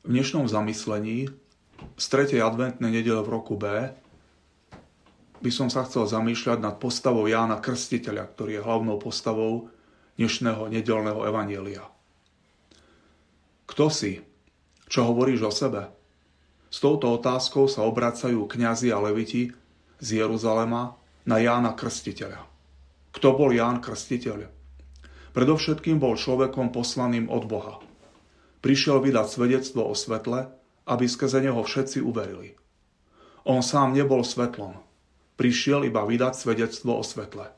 V dnešnom zamyslení z 3. adventnej nedele v roku B by som sa chcel zamýšľať nad postavou Jána Krstiteľa, ktorý je hlavnou postavou dnešného nedelného evanielia. Kto si? Čo hovoríš o sebe? S touto otázkou sa obracajú kňazi a leviti z Jeruzalema na Jána Krstiteľa. Kto bol Ján Krstiteľ? Predovšetkým bol človekom poslaným od Boha – Prišiel vydať svedectvo o svetle, aby skrze neho všetci uverili. On sám nebol svetlom. Prišiel iba vydať svedectvo o svetle.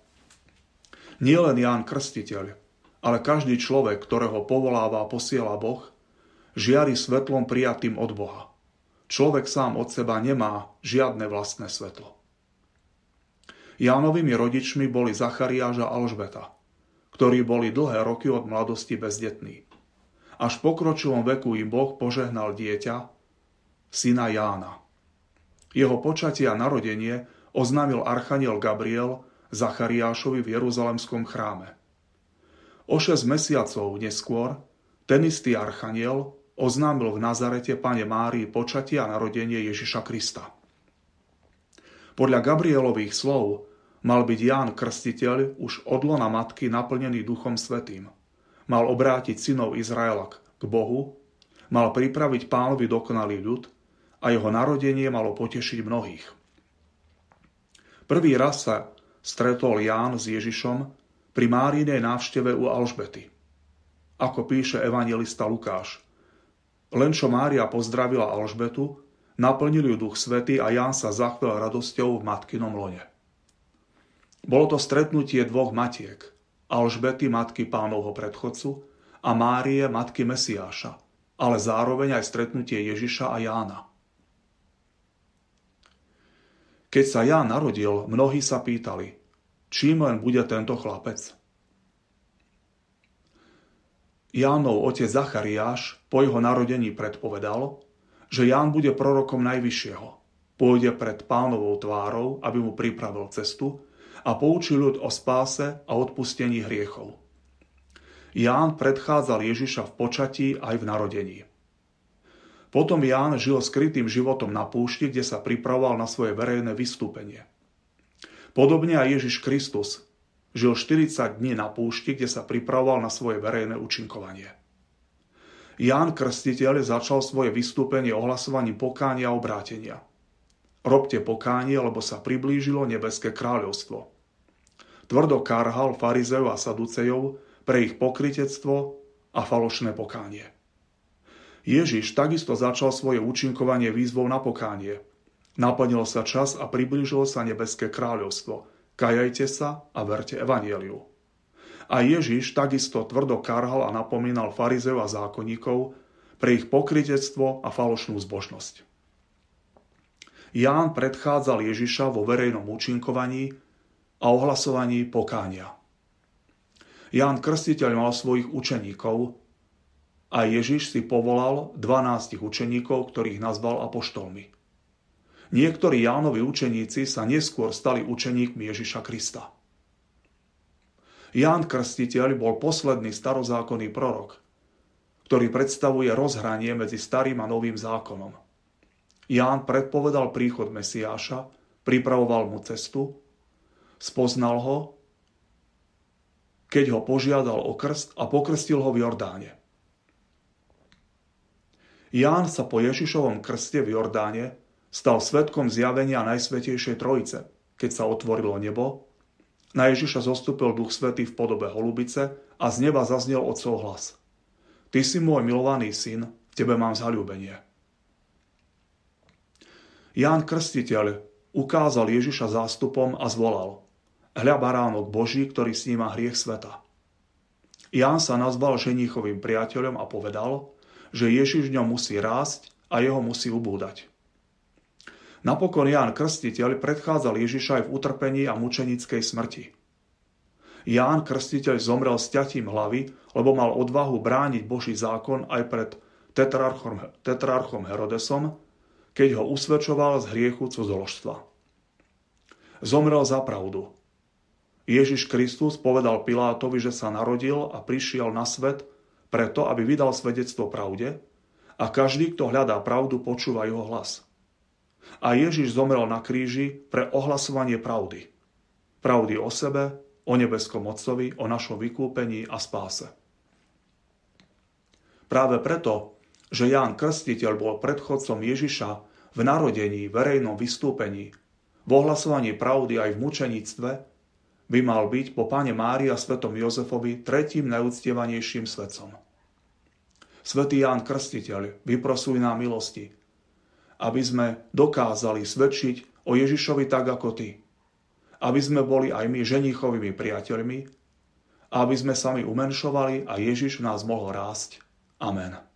Nie len Ján Krstiteľ, ale každý človek, ktorého povoláva a posiela Boh, žiari svetlom prijatým od Boha. Človek sám od seba nemá žiadne vlastné svetlo. Jánovými rodičmi boli Zachariáš a Alžbeta, ktorí boli dlhé roky od mladosti bezdetní. Až v pokročilom veku im Boh požehnal dieťa, syna Jána. Jeho počatie a narodenie oznámil archaniel Gabriel Zachariášovi v Jeruzalemskom chráme. O 6 mesiacov neskôr ten istý archaniel oznámil v Nazarete pane Márii počatie a narodenie Ježiša Krista. Podľa Gabrielových slov mal byť Ján Krstiteľ už od lona matky naplnený Duchom Svetým – mal obrátiť synov Izraela k Bohu, mal pripraviť pánovi dokonalý ľud a jeho narodenie malo potešiť mnohých. Prvý raz sa stretol Ján s Ježišom pri Márinej návšteve u Alžbety. Ako píše evangelista Lukáš, len čo Mária pozdravila Alžbetu, naplnil ju duch svety a Ján sa zachvel radosťou v matkinom lone. Bolo to stretnutie dvoch matiek – Alžbety matky pánovho predchodcu a Márie matky Mesiáša, ale zároveň aj stretnutie Ježiša a Jána. Keď sa Ján narodil, mnohí sa pýtali, čím len bude tento chlapec. Jánov otec Zachariáš po jeho narodení predpovedal, že Ján bude prorokom Najvyššieho. Pôjde pred pánovou tvárou, aby mu pripravil cestu a poučil ľud o spáse a odpustení hriechov. Ján predchádzal Ježiša v počatí aj v narodení. Potom Ján žil skrytým životom na púšti, kde sa pripravoval na svoje verejné vystúpenie. Podobne aj Ježiš Kristus žil 40 dní na púšti, kde sa pripravoval na svoje verejné účinkovanie. Ján Krstiteľ začal svoje vystúpenie ohlasovaním pokánia a obrátenia. Robte pokánie, lebo sa priblížilo nebeské kráľovstvo. Tvrdo karhal farizejov a saducejov pre ich pokritectvo a falošné pokánie. Ježiš takisto začal svoje účinkovanie výzvou na pokánie. Naplnil sa čas a priblížilo sa nebeské kráľovstvo. Kajajte sa a verte evanieliu. A Ježiš takisto tvrdo karhal a napomínal farizejov a zákonníkov pre ich pokritectvo a falošnú zbožnosť. Ján predchádzal Ježiša vo verejnom účinkovaní a ohlasovaní pokánia. Ján Krstiteľ mal svojich učeníkov a Ježiš si povolal 12 učeníkov, ktorých nazval apoštolmi. Niektorí Jánovi učeníci sa neskôr stali učeníkmi Ježiša Krista. Ján Krstiteľ bol posledný starozákonný prorok, ktorý predstavuje rozhranie medzi starým a novým zákonom. Ján predpovedal príchod Mesiáša, pripravoval mu cestu Spoznal ho, keď ho požiadal o krst a pokrstil ho v Jordáne. Ján sa po Ježišovom krste v Jordáne stal svetkom zjavenia Najsvetejšej Trojice, keď sa otvorilo nebo, na Ježiša zostúpil Duch Svetý v podobe holubice a z neba zaznel Otcov hlas. Ty si môj milovaný syn, v tebe mám zalúbenie. Ján Krstiteľ ukázal Ježiša zástupom a zvolal – Hľa baránok Boží, ktorý sníma hriech sveta. Ján sa nazval ženíchovým priateľom a povedal, že Ježiš v ňom musí rásť a jeho musí ubúdať. Napokon Ján Krstiteľ predchádzal Ježiša aj v utrpení a mučenickej smrti. Ján Krstiteľ zomrel s ťatím hlavy, lebo mal odvahu brániť Boží zákon aj pred tetrarchom, tetrarchom Herodesom, keď ho usvedčoval z hriechu cudzoložstva. Zomrel za pravdu, Ježiš Kristus povedal Pilátovi, že sa narodil a prišiel na svet preto, aby vydal svedectvo pravde A každý, kto hľadá pravdu, počúva jeho hlas. A Ježiš zomrel na kríži pre ohlasovanie pravdy. Pravdy o sebe, o nebeskom Otcovi, o našom vykúpení a spáse. Práve preto, že Ján Krstiteľ bol predchodcom Ježiša v narodení, verejnom vystúpení, v ohlasovaní pravdy aj v mučenictve, by mal byť po páne Mári a svetom Jozefovi tretím najúctievanejším svetcom. Svetý Ján Krstiteľ, vyprosuj nám milosti, aby sme dokázali svedčiť o Ježišovi tak ako ty. Aby sme boli aj my ženichovými priateľmi, aby sme sami umenšovali a Ježiš nás mohol rásť. Amen.